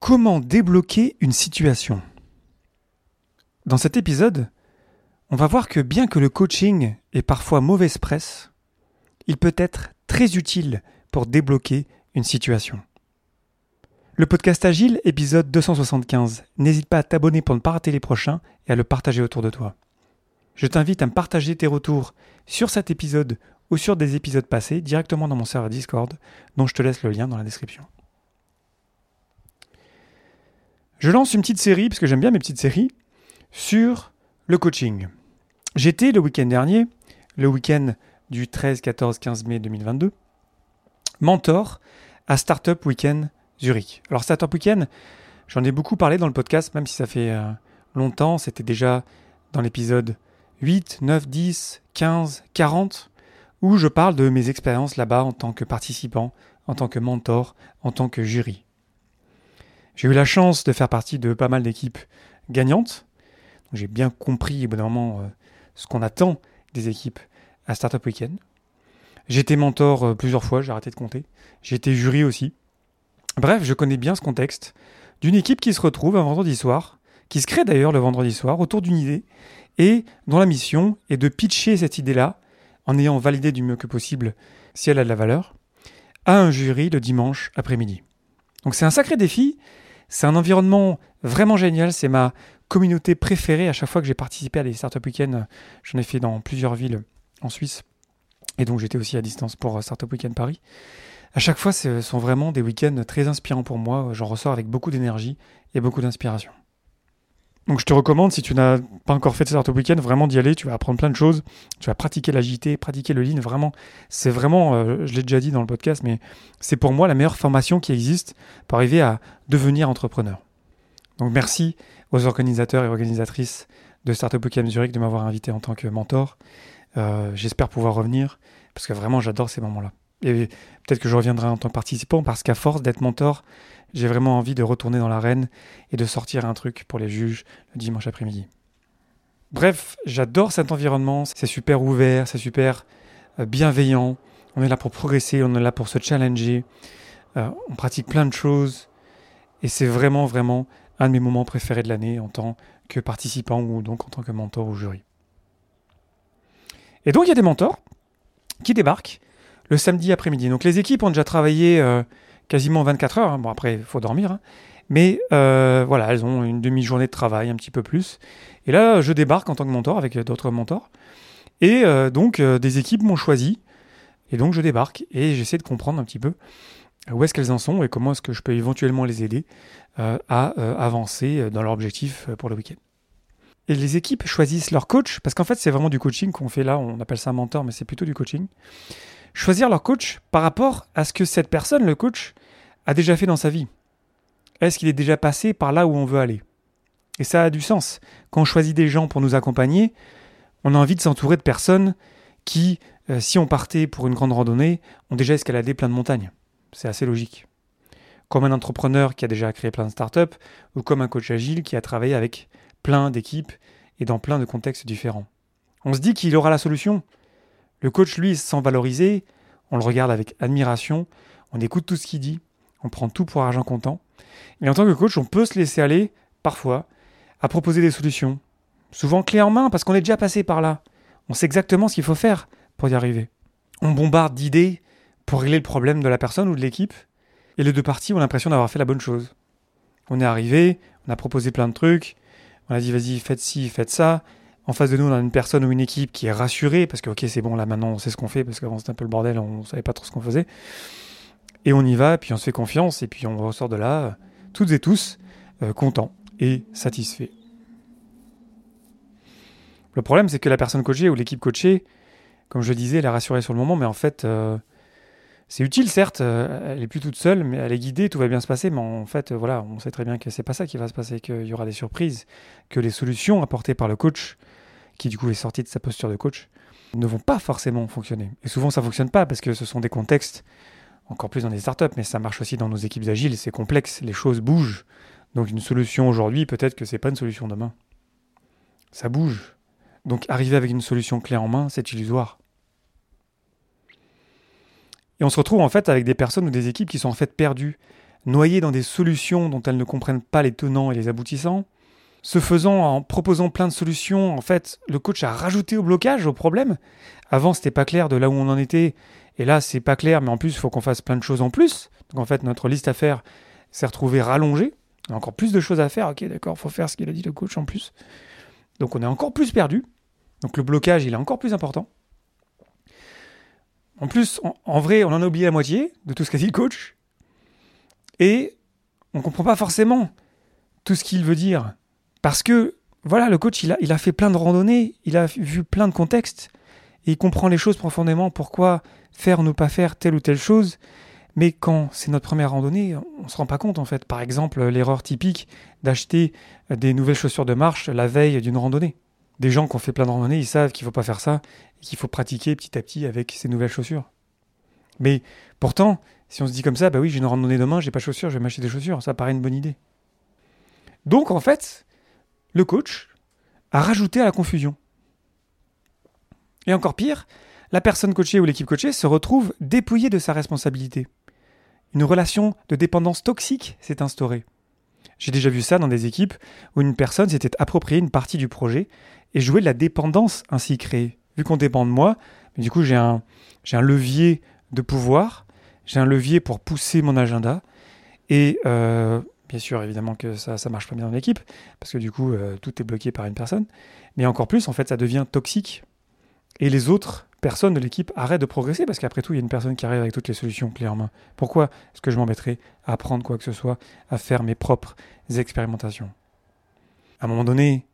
Comment débloquer une situation? Dans cet épisode, on va voir que bien que le coaching ait parfois mauvaise presse, il peut être très utile pour débloquer une situation. Le podcast Agile, épisode 275. N'hésite pas à t'abonner pour ne pas rater les prochains et à le partager autour de toi. Je t'invite à me partager tes retours sur cet épisode ou sur des épisodes passés directement dans mon serveur Discord, dont je te laisse le lien dans la description. Je lance une petite série, parce que j'aime bien mes petites séries, sur le coaching. J'étais le week-end dernier, le week-end du 13, 14, 15 mai 2022, mentor à Startup Weekend Zurich. Alors Startup Weekend, j'en ai beaucoup parlé dans le podcast, même si ça fait euh, longtemps, c'était déjà dans l'épisode 8, 9, 10, 15, 40, où je parle de mes expériences là-bas en tant que participant, en tant que mentor, en tant que jury. J'ai eu la chance de faire partie de pas mal d'équipes gagnantes. J'ai bien compris moment euh, ce qu'on attend des équipes à Startup Weekend. J'ai été mentor euh, plusieurs fois, j'ai arrêté de compter. J'ai été jury aussi. Bref, je connais bien ce contexte d'une équipe qui se retrouve un vendredi soir, qui se crée d'ailleurs le vendredi soir autour d'une idée, et dont la mission est de pitcher cette idée-là, en ayant validé du mieux que possible si elle a de la valeur, à un jury le dimanche après-midi. Donc c'est un sacré défi, c'est un environnement vraiment génial. C'est ma communauté préférée. À chaque fois que j'ai participé à des startup week-ends, j'en ai fait dans plusieurs villes en Suisse. Et donc j'étais aussi à distance pour euh, Startup Weekend Paris. À chaque fois, ce sont vraiment des week-ends très inspirants pour moi. J'en ressors avec beaucoup d'énergie et beaucoup d'inspiration. Donc je te recommande, si tu n'as pas encore fait de Startup Weekend, vraiment d'y aller. Tu vas apprendre plein de choses. Tu vas pratiquer l'agilité, pratiquer le lean. Vraiment, c'est vraiment, euh, je l'ai déjà dit dans le podcast, mais c'est pour moi la meilleure formation qui existe pour arriver à devenir entrepreneur. Donc merci aux organisateurs et organisatrices de Startup Weekend Zurich de m'avoir invité en tant que mentor. Euh, j'espère pouvoir revenir parce que vraiment j'adore ces moments-là. Et peut-être que je reviendrai en tant que participant parce qu'à force d'être mentor, j'ai vraiment envie de retourner dans l'arène et de sortir un truc pour les juges le dimanche après-midi. Bref, j'adore cet environnement, c'est super ouvert, c'est super euh, bienveillant. On est là pour progresser, on est là pour se challenger. Euh, on pratique plein de choses. Et c'est vraiment, vraiment un de mes moments préférés de l'année en tant que participant ou donc en tant que mentor ou jury. Et donc il y a des mentors qui débarquent le samedi après-midi. Donc les équipes ont déjà travaillé euh, quasiment 24 heures. Hein. Bon, après, il faut dormir. Hein. Mais euh, voilà, elles ont une demi-journée de travail, un petit peu plus. Et là, je débarque en tant que mentor avec d'autres mentors. Et euh, donc, euh, des équipes m'ont choisi. Et donc, je débarque et j'essaie de comprendre un petit peu où est-ce qu'elles en sont et comment est-ce que je peux éventuellement les aider à avancer dans leur objectif pour le week-end. Et les équipes choisissent leur coach, parce qu'en fait, c'est vraiment du coaching qu'on fait là. On appelle ça mentor, mais c'est plutôt du coaching choisir leur coach par rapport à ce que cette personne, le coach, a déjà fait dans sa vie. Est-ce qu'il est déjà passé par là où on veut aller? Et ça a du sens. Quand on choisit des gens pour nous accompagner, on a envie de s'entourer de personnes qui, euh, si on partait pour une grande randonnée, ont déjà escaladé plein de montagnes. C'est assez logique. Comme un entrepreneur qui a déjà créé plein de startups, ou comme un coach agile qui a travaillé avec plein d'équipes et dans plein de contextes différents. On se dit qu'il aura la solution. Le coach, lui, se sent valorisé, on le regarde avec admiration, on écoute tout ce qu'il dit, on prend tout pour argent comptant. Et en tant que coach, on peut se laisser aller, parfois, à proposer des solutions. Souvent clés en main, parce qu'on est déjà passé par là. On sait exactement ce qu'il faut faire pour y arriver. On bombarde d'idées pour régler le problème de la personne ou de l'équipe, et les deux parties ont l'impression d'avoir fait la bonne chose. On est arrivé, on a proposé plein de trucs, on a dit vas-y, faites ci, faites ça, en face de nous, on a une personne ou une équipe qui est rassurée parce que, ok, c'est bon, là maintenant on sait ce qu'on fait parce qu'avant c'était un peu le bordel, on savait pas trop ce qu'on faisait. Et on y va, puis on se fait confiance, et puis on ressort de là, toutes et tous, euh, contents et satisfaits. Le problème, c'est que la personne coachée ou l'équipe coachée, comme je disais, elle est rassurée sur le moment, mais en fait, euh, c'est utile, certes, euh, elle est plus toute seule, mais elle est guidée, tout va bien se passer, mais en fait, voilà, on sait très bien que c'est pas ça qui va se passer, qu'il y aura des surprises, que les solutions apportées par le coach qui du coup est sorti de sa posture de coach, ne vont pas forcément fonctionner. Et souvent ça fonctionne pas parce que ce sont des contextes, encore plus dans des startups, mais ça marche aussi dans nos équipes agiles, c'est complexe, les choses bougent. Donc une solution aujourd'hui, peut-être que c'est pas une solution demain. Ça bouge. Donc arriver avec une solution clé en main, c'est illusoire. Et on se retrouve en fait avec des personnes ou des équipes qui sont en fait perdues noyées dans des solutions dont elles ne comprennent pas les tenants et les aboutissants. Ce faisant, en proposant plein de solutions, en fait, le coach a rajouté au blocage, au problème. Avant, c'était pas clair de là où on en était, et là, c'est pas clair, mais en plus, il faut qu'on fasse plein de choses en plus. Donc en fait, notre liste à faire s'est retrouvée rallongée. On a encore plus de choses à faire. Ok, d'accord, faut faire ce qu'il a dit le coach en plus. Donc on est encore plus perdu. Donc le blocage, il est encore plus important. En plus, en, vrai, on en a oublié la moitié de tout ce qu'a dit le coach. Et on comprend pas forcément tout ce qu'il veut dire. Parce que, voilà, le coach, il a, fait plein de randonnées, il a vu plein de contextes, et il comprend les choses profondément, pourquoi faire ou ne pas faire telle ou telle chose. Mais quand c'est notre première randonnée, on ne se rend pas compte en fait. Par exemple, l'erreur typique d'acheter des nouvelles chaussures de marche la veille d'une randonnée. Des gens qui ont fait plein de randonnées, ils savent qu'il ne faut pas faire ça et qu'il faut pratiquer petit à petit avec ces nouvelles chaussures. Mais pourtant, si on se dit comme ça, bah oui, j'ai une randonnée demain, j'ai pas de chaussures, je vais m'acheter des chaussures, ça paraît une bonne idée. Donc en fait, le coach a rajouté à la confusion. Et encore pire, la personne coachée ou l'équipe coachée se retrouve dépouillée de sa responsabilité. Une relation de dépendance toxique s'est instaurée. J'ai déjà vu ça dans des équipes où une personne s'était appropriée une partie du projet et jouait de la dépendance ainsi créée. Vu qu'on dépend de moi, du coup j'ai un, j'ai un levier de pouvoir, j'ai un levier pour pousser mon agenda et euh, bien sûr évidemment que ça ne marche pas bien dans l'équipe parce que du coup euh, tout est bloqué par une personne, mais encore plus en fait ça devient toxique et les autres personne de l'équipe arrête de progresser parce qu'après tout, il y a une personne qui arrive avec toutes les solutions clés en main. Pourquoi est-ce que je m'embêterais à apprendre quoi que ce soit, à faire mes propres expérimentations? À un moment donné,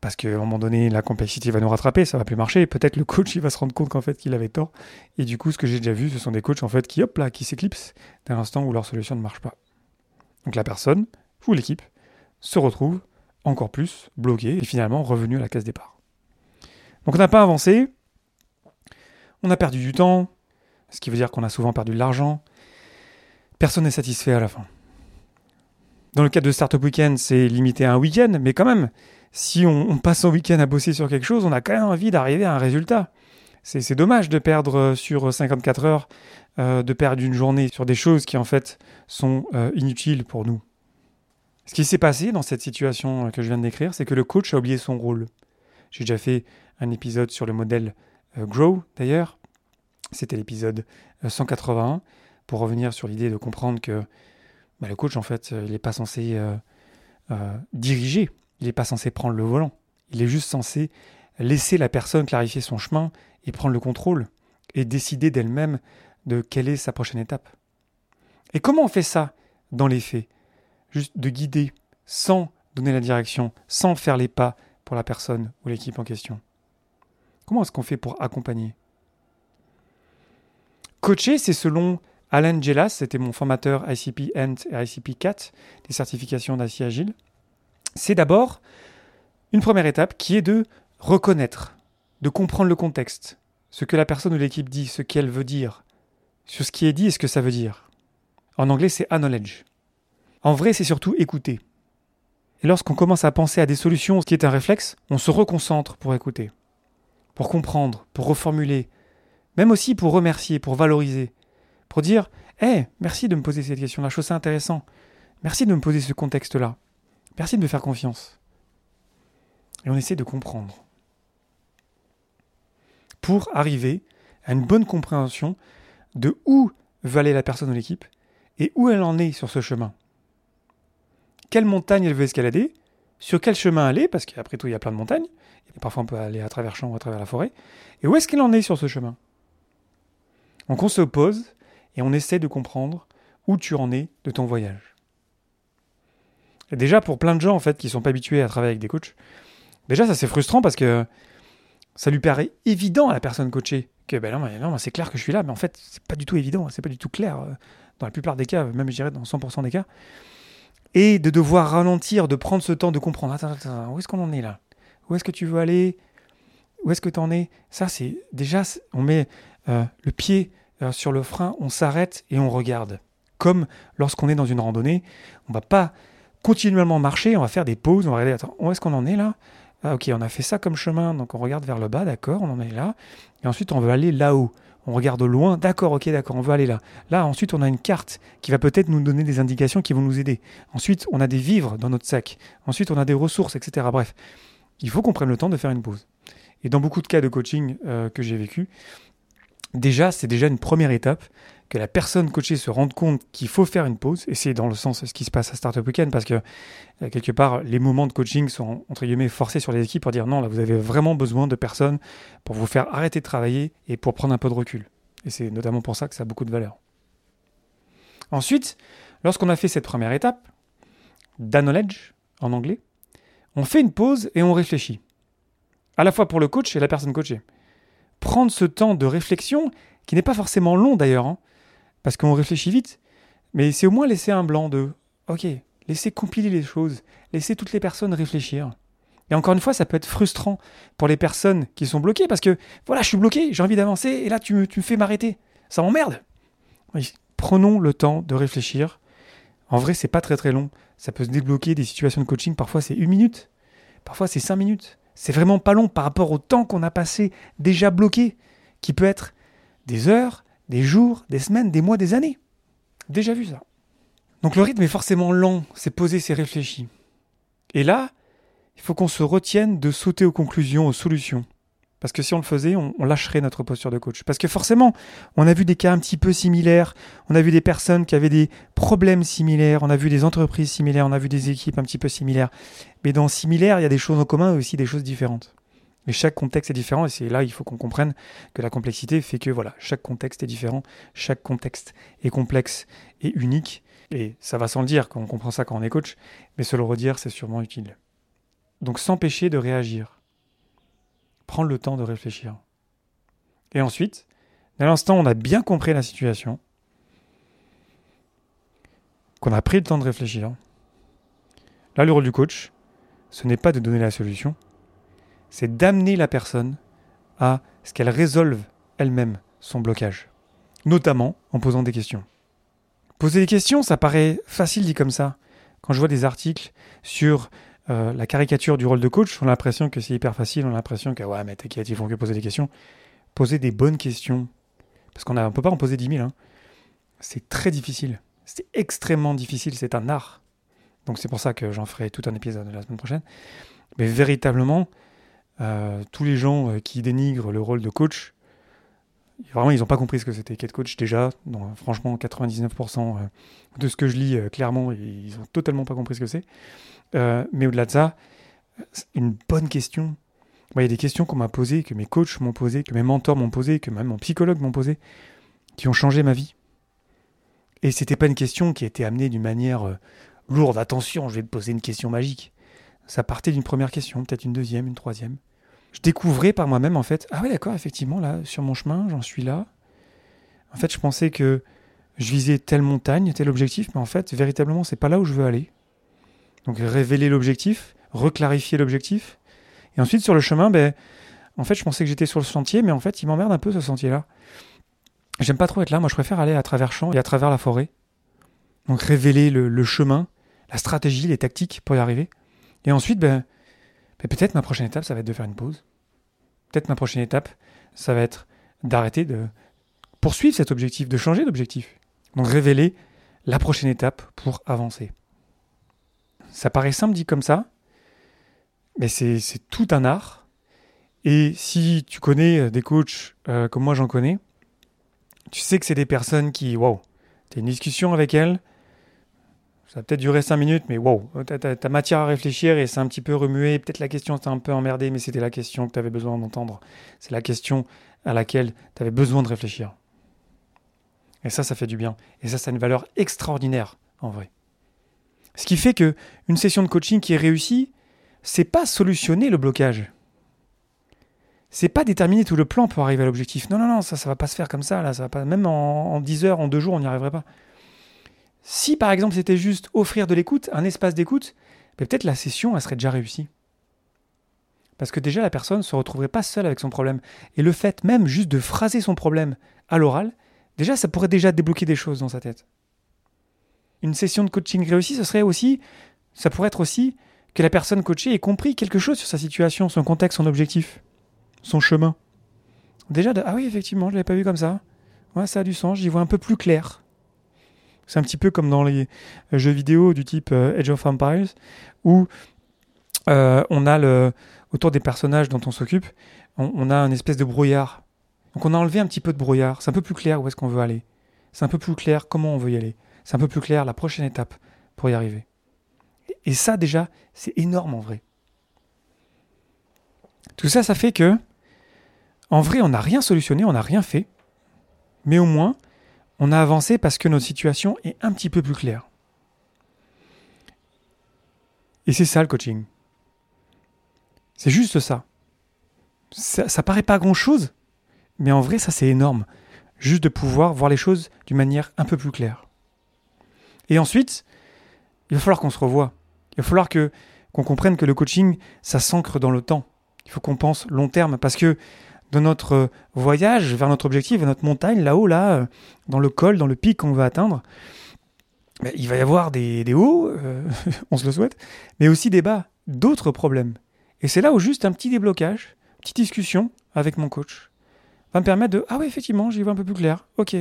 parce qu'à un moment donné, la complexité va nous rattraper, ça va plus marcher. Peut-être le coach, il va se rendre compte qu'en fait, qu'il avait tort. Et du coup, ce que j'ai déjà vu, ce sont des coachs en fait qui, hop là, qui s'éclipsent dès l'instant où leur solution ne marche pas. Donc la personne ou l'équipe se retrouve encore plus bloquée et finalement revenu à la case départ. Donc on n'a pas avancé, on a perdu du temps, ce qui veut dire qu'on a souvent perdu de l'argent. Personne n'est satisfait à la fin. Dans le cas de Startup Weekend, c'est limité à un week-end, mais quand même, si on, passe un week-end à bosser sur quelque chose, on a quand même envie d'arriver à un résultat. C'est dommage de perdre euh, sur 54 heures, euh, de perdre une journée sur des choses qui en fait sont euh, inutiles pour nous. Ce qui s'est passé dans cette situation que je viens de décrire, c'est que le coach a oublié son rôle. J'ai déjà fait un épisode sur le modèle euh, Grow d'ailleurs. C'était l'épisode 181 euh, pour revenir sur l'idée de comprendre que bah, le coach en fait euh, il n'est pas censé diriger, il n'est pas censé prendre le volant. Il est juste censé laisser la personne clarifier son chemin et prendre le contrôle et décider d'elle-même de quelle est sa prochaine étape. Et comment on fait ça dans les faits? Juste de guider sans donner la direction, sans faire les pas pour la personne ou l'équipe en question. Comment est-ce qu'on fait pour accompagner? Coacher, c'est selon Alan Gelas, c'était mon formateur ICP Ent et ICP 4, des certifications d'IC Agile. C'est d'abord une première étape qui est de reconnaître, de comprendre le contexte, ce que la personne ou l'équipe dit, ce qu'elle veut dire, sur ce qui est dit et ce que ça veut dire. En anglais, c'est acknowledge. En vrai, c'est surtout écouter. Et lorsqu'on commence à penser à des solutions, ce qui est un réflexe, on se reconcentre pour écouter pour comprendre, pour reformuler, même aussi pour remercier, pour valoriser, pour dire Hé, merci de me poser cette question-là, je trouve ça intéressant. Merci de me poser ce contexte-là. Merci de me faire confiance. Et on essaie de comprendre. Pour arriver à une bonne compréhension de où veut aller la personne de l'équipe et où elle en est sur ce chemin. Quelle montagne elle veut escalader, sur quel chemin aller, parce qu'après tout il y a plein de montagnes, et parfois on peut aller à travers champs ou à travers la forêt. Et où est-ce qu'elle en est sur ce chemin? Donc on se pose et on essaie de comprendre où tu en es de ton voyage. Déjà pour plein de gens en fait qui sont pas habitués à travailler avec des coachs, déjà ça c'est frustrant parce que ça lui paraît évident à la personne coachée que ben non, non c'est clair que je suis là, mais en fait c'est pas du tout évident, c'est pas du tout clair euh, dans la plupart des cas, même je dirais dans 100% des cas. Et de devoir ralentir, de prendre ce temps de comprendre, attends, attends, où est-ce qu'on en est là? Où est-ce que tu veux aller? Où est-ce que tu en es? Ça, c'est déjà, on met euh, le pied euh, sur le frein, on s'arrête et on regarde. Comme lorsqu'on est dans une randonnée, on va pas continuellement marcher, on va faire des pauses, on va regarder, attends, où est-ce qu'on en est là? Ah, Ok, on a fait ça comme chemin, donc on regarde vers le bas, d'accord, on en est là. Et ensuite, on veut aller là-haut. on regarde loin, d'accord, ok, d'accord, on veut aller là. Là, ensuite, on a une carte qui va peut-être nous donner des indications qui vont nous aider. Ensuite, on a des vivres dans notre sac. Ensuite, on a des ressources, etc. Bref, il faut qu'on prenne le temps de faire une pause. Et dans beaucoup de cas de coaching euh, que j'ai vécu, déjà, c'est déjà une première étape que la personne coachée se rende compte qu'il faut faire une pause, et c'est dans le sens de ce qui se passe à Startup Weekend, parce que euh, quelque part, les moments de coaching sont entre guillemets forcés sur les équipes pour dire non, là vous avez vraiment besoin de personnes pour vous faire arrêter de travailler et pour prendre un peu de recul. Et c'est notamment pour ça que ça a beaucoup de valeur. Ensuite, lorsqu'on a fait cette première étape, d'Acknowledge en anglais, on fait une pause et on réfléchit. À la fois pour le coach et la personne coachée. Prendre ce temps de réflexion, qui n'est pas forcément long d'ailleurs, hein, parce qu'on réfléchit vite, mais c'est au moins laisser un blanc de OK, laisser compiler les choses, laisser toutes les personnes réfléchir. Et encore une fois, ça peut être frustrant pour les personnes qui sont bloquées parce que voilà, je suis bloqué, j'ai envie d'avancer et là tu me, fais m'arrêter. Ça m'emmerde. prenons le temps de réfléchir. En vrai, c'est pas très très long. Ça peut se débloquer des situations de coaching. Parfois, c'est une minute. Parfois, c'est cinq minutes. C'est vraiment pas long par rapport au temps qu'on a passé déjà bloqué, qui peut être des heures, des jours, des semaines, des mois, des années. Déjà vu ça. Donc le rythme est forcément lent, c'est posé, c'est réfléchi. Et là, il faut qu'on se retienne de sauter aux conclusions, aux solutions. Parce que si on le faisait, on, lâcherait notre posture de coach. Parce que forcément, on a vu des cas un petit peu similaires, on a vu des personnes qui avaient des problèmes similaires, on a vu des entreprises similaires, on a vu des équipes un petit peu similaires. Mais dans similaire, il y a des choses en commun et aussi des choses différentes. Mais chaque contexte est différent et c'est là il faut qu'on comprenne que la complexité fait que voilà, chaque contexte est différent, chaque contexte est complexe et unique. Et ça va sans le dire, qu'on comprend ça quand on est coach, mais se le redire, c'est sûrement utile. Donc s'empêcher de réagir. Prendre le temps de réfléchir. Et ensuite, dès l'instant où on a bien compris la situation, qu'on a pris le temps de réfléchir, là le rôle du coach, ce n'est pas de donner la solution, c'est d'amener la personne à ce qu'elle résolve elle-même son blocage, notamment en posant des questions. Poser des questions, ça paraît facile dit comme ça. Quand je vois des articles sur euh, la caricature du rôle de coach, on a l'impression que c'est hyper facile, on a l'impression que ouais, mais t'inquiète, ils font que poser des questions. Poser des bonnes questions, parce qu'on ne peut pas en poser 10 000, hein. c'est très difficile. C'est extrêmement difficile, c'est un art. Donc c'est pour ça que j'en ferai tout un épisode la semaine prochaine. Mais véritablement, euh, tous les gens euh, qui dénigrent le rôle de coach, vraiment, ils n'ont pas compris ce que c'était qu'être coach déjà. Franchement, 99% euh, de ce que je lis, clairement, ils n'ont totalement pas compris ce que c'est. mais au-delà de ça, une bonne question. Il y a des questions qu'on m'a posées, que mes coachs m'ont posées, que mes mentors m'ont posées, que même mon psychologue m'ont posées, qui ont changé ma vie. Et c'était pas une question qui a été amenée d'une manière lourde. Attention, je vais te poser une question magique. Ça partait d'une première question, peut-être une deuxième, une troisième. Je découvrais par moi-même, en fait, ah ouais, d'accord, effectivement, là, sur mon chemin, j'en suis là. En fait, je pensais que je visais telle montagne, tel objectif, mais en fait, véritablement, c'est pas là où je veux aller. Donc, révéler l'objectif, reclarifier l'objectif. Et ensuite, sur le chemin, ben, en fait, je pensais que j'étais sur le sentier, mais en fait, il m'emmerde un peu ce sentier-là. J'aime pas trop être là, moi, je préfère aller à travers champs et à travers la forêt. Donc, révéler le chemin, la stratégie, les tactiques pour y arriver. Et ensuite, ben, ben, peut-être ma prochaine étape, ça va être de faire une pause. Peut-être ma prochaine étape, ça va être d'arrêter de poursuivre cet objectif, de changer d'objectif. Donc révéler la prochaine étape pour avancer. Ça paraît simple dit comme ça, mais c'est tout un art. Et si tu connais des coachs euh, comme moi j'en connais, tu sais que c'est des personnes qui, waouh, tu as une discussion avec elles, ça va peut-être durer 5 minutes, mais wow, t'as as, matière à réfléchir et c'est un petit peu remué. Peut-être la question t'a un peu emmerdé, mais c'était la question que tu avais besoin d'entendre. C'est la question à laquelle tu avais besoin de réfléchir. Et ça, ça fait du bien. Et ça, ça a une valeur extraordinaire, en vrai. Ce qui fait que une session de coaching qui est réussie, c'est pas solutionner le blocage. C'est pas déterminer tout le plan pour arriver à l'objectif. Non, non, non, ça, ça va pas se faire comme ça, là. Ça va pas, même en, en 10 heures, en 2 jours, on n'y arriverait pas. Si par exemple c'était juste offrir de l'écoute, un espace d'écoute, ben, peut-être la session elle serait déjà réussie. Parce que déjà la personne ne se retrouverait pas seule avec son problème. Et le fait même juste de phraser son problème à l'oral, déjà ça pourrait déjà débloquer des choses dans sa tête. Une session de coaching réussie, ce serait aussi, ça pourrait être aussi que la personne coachée ait compris quelque chose sur sa situation, son contexte, son objectif, son chemin. Déjà, ah oui, effectivement, je l'avais pas vu comme ça. Ouais, ça a du sens, j'y vois un peu plus clair. C'est un petit peu comme dans les jeux vidéo du type euh, Age of Empires, où euh, on a le, autour des personnages dont on s'occupe, on, on, a une espèce de brouillard. Donc on a enlevé un petit peu de brouillard. C'est un peu plus clair où est-ce qu'on veut aller. C'est un peu plus clair comment on veut y aller. C'est un peu plus clair la prochaine étape pour y arriver. Et ça déjà, c'est énorme en vrai. Tout ça, ça fait que, en vrai, on n'a rien solutionné, on n'a rien fait, mais au moins, on a avancé parce que notre situation est un petit peu plus claire. Et c'est ça le coaching. C'est juste ça. ça. Paraît pas grand-chose, mais en vrai, ça c'est énorme. Juste de pouvoir voir les choses d'une manière un peu plus claire. Et ensuite, il va falloir qu'on se revoie. Il va falloir que qu'on comprenne que le coaching, ça s'ancre dans le temps. Il faut qu'on pense long terme parce que dans notre voyage vers notre objectif, vers notre montagne, là-haut, là, euh, dans le col, dans le pic qu'on veut atteindre, il va y avoir des, des hauts, euh, on se le souhaite, mais aussi des bas, d'autres problèmes. Et c'est là où juste un petit déblocage, petite discussion avec mon coach, va me permettre de Ah oui, effectivement, j'y vois un peu plus clair. Ok,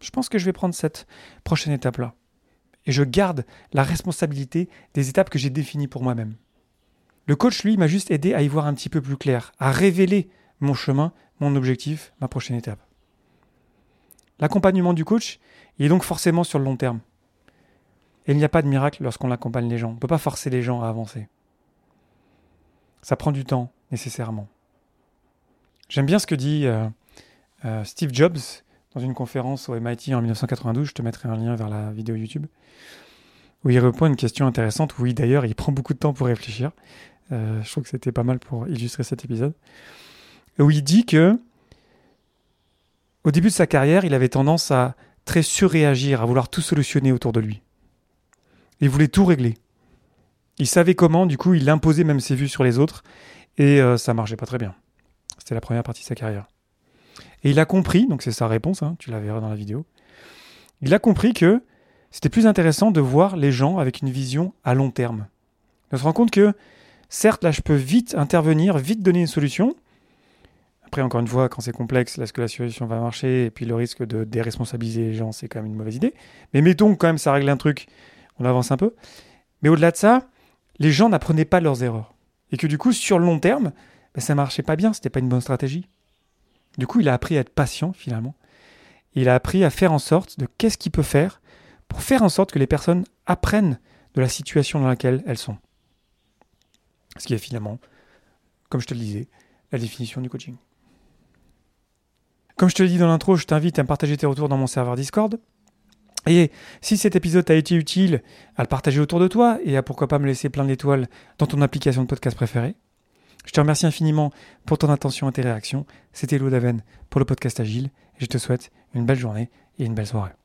je pense que je vais prendre cette prochaine étape-là. Et je garde la responsabilité des étapes que j'ai définies pour moi-même. Le coach, lui, m'a juste aidé à y voir un petit peu plus clair, à révéler mon chemin, mon objectif, ma prochaine étape. L'accompagnement du coach, il est donc forcément sur le long terme. Et il n'y a pas de miracle lorsqu'on accompagne les gens. On ne peut pas forcer les gens à avancer. Ça prend du temps, nécessairement. J'aime bien ce que dit euh, euh, Steve Jobs dans une conférence au MIT en 1992. Je te mettrai un lien vers la vidéo YouTube. Où il répond une question intéressante. Oui, d'ailleurs, il prend beaucoup de temps pour réfléchir. Euh, je trouve que c'était pas mal pour illustrer cet épisode. Où il dit que, au début de sa carrière, il avait tendance à très surréagir, à vouloir tout solutionner autour de lui. Il voulait tout régler. Il savait comment, du coup, il imposait même ses vues sur les autres, et euh, ça marchait pas très bien. C'était la première partie de sa carrière. Et il a compris, donc c'est sa réponse, hein, tu la verras dans la vidéo, il a compris que c'était plus intéressant de voir les gens avec une vision à long terme. On se rend compte que Certes, là, je peux vite intervenir, vite donner une solution. Après, encore une fois, quand c'est complexe, est-ce que la solution va marcher Et puis le risque de déresponsabiliser les gens, c'est quand même une mauvaise idée. Mais mettons quand même ça règle un truc, on avance un peu. Mais au-delà de ça, les gens n'apprenaient pas leurs erreurs. Et que du coup, sur le long terme, ben, ça marchait pas bien, c'était pas une bonne stratégie. Du coup, il a appris à être patient finalement. Il a appris à faire en sorte de qu'est-ce qu'il peut faire pour faire en sorte que les personnes apprennent de la situation dans laquelle elles sont. Ce qui est finalement, comme je te le disais, la définition du coaching. Comme je te l'ai dit dans l'intro, je t'invite à partager tes retours dans mon serveur Discord. Et si cet épisode t'a été utile, à le partager autour de toi et à pourquoi pas me laisser plein d'étoiles dans ton application de podcast préférée. Je te remercie infiniment pour ton attention et tes réactions. C'était Lou Daven pour le podcast Agile je te souhaite une belle journée et une belle soirée.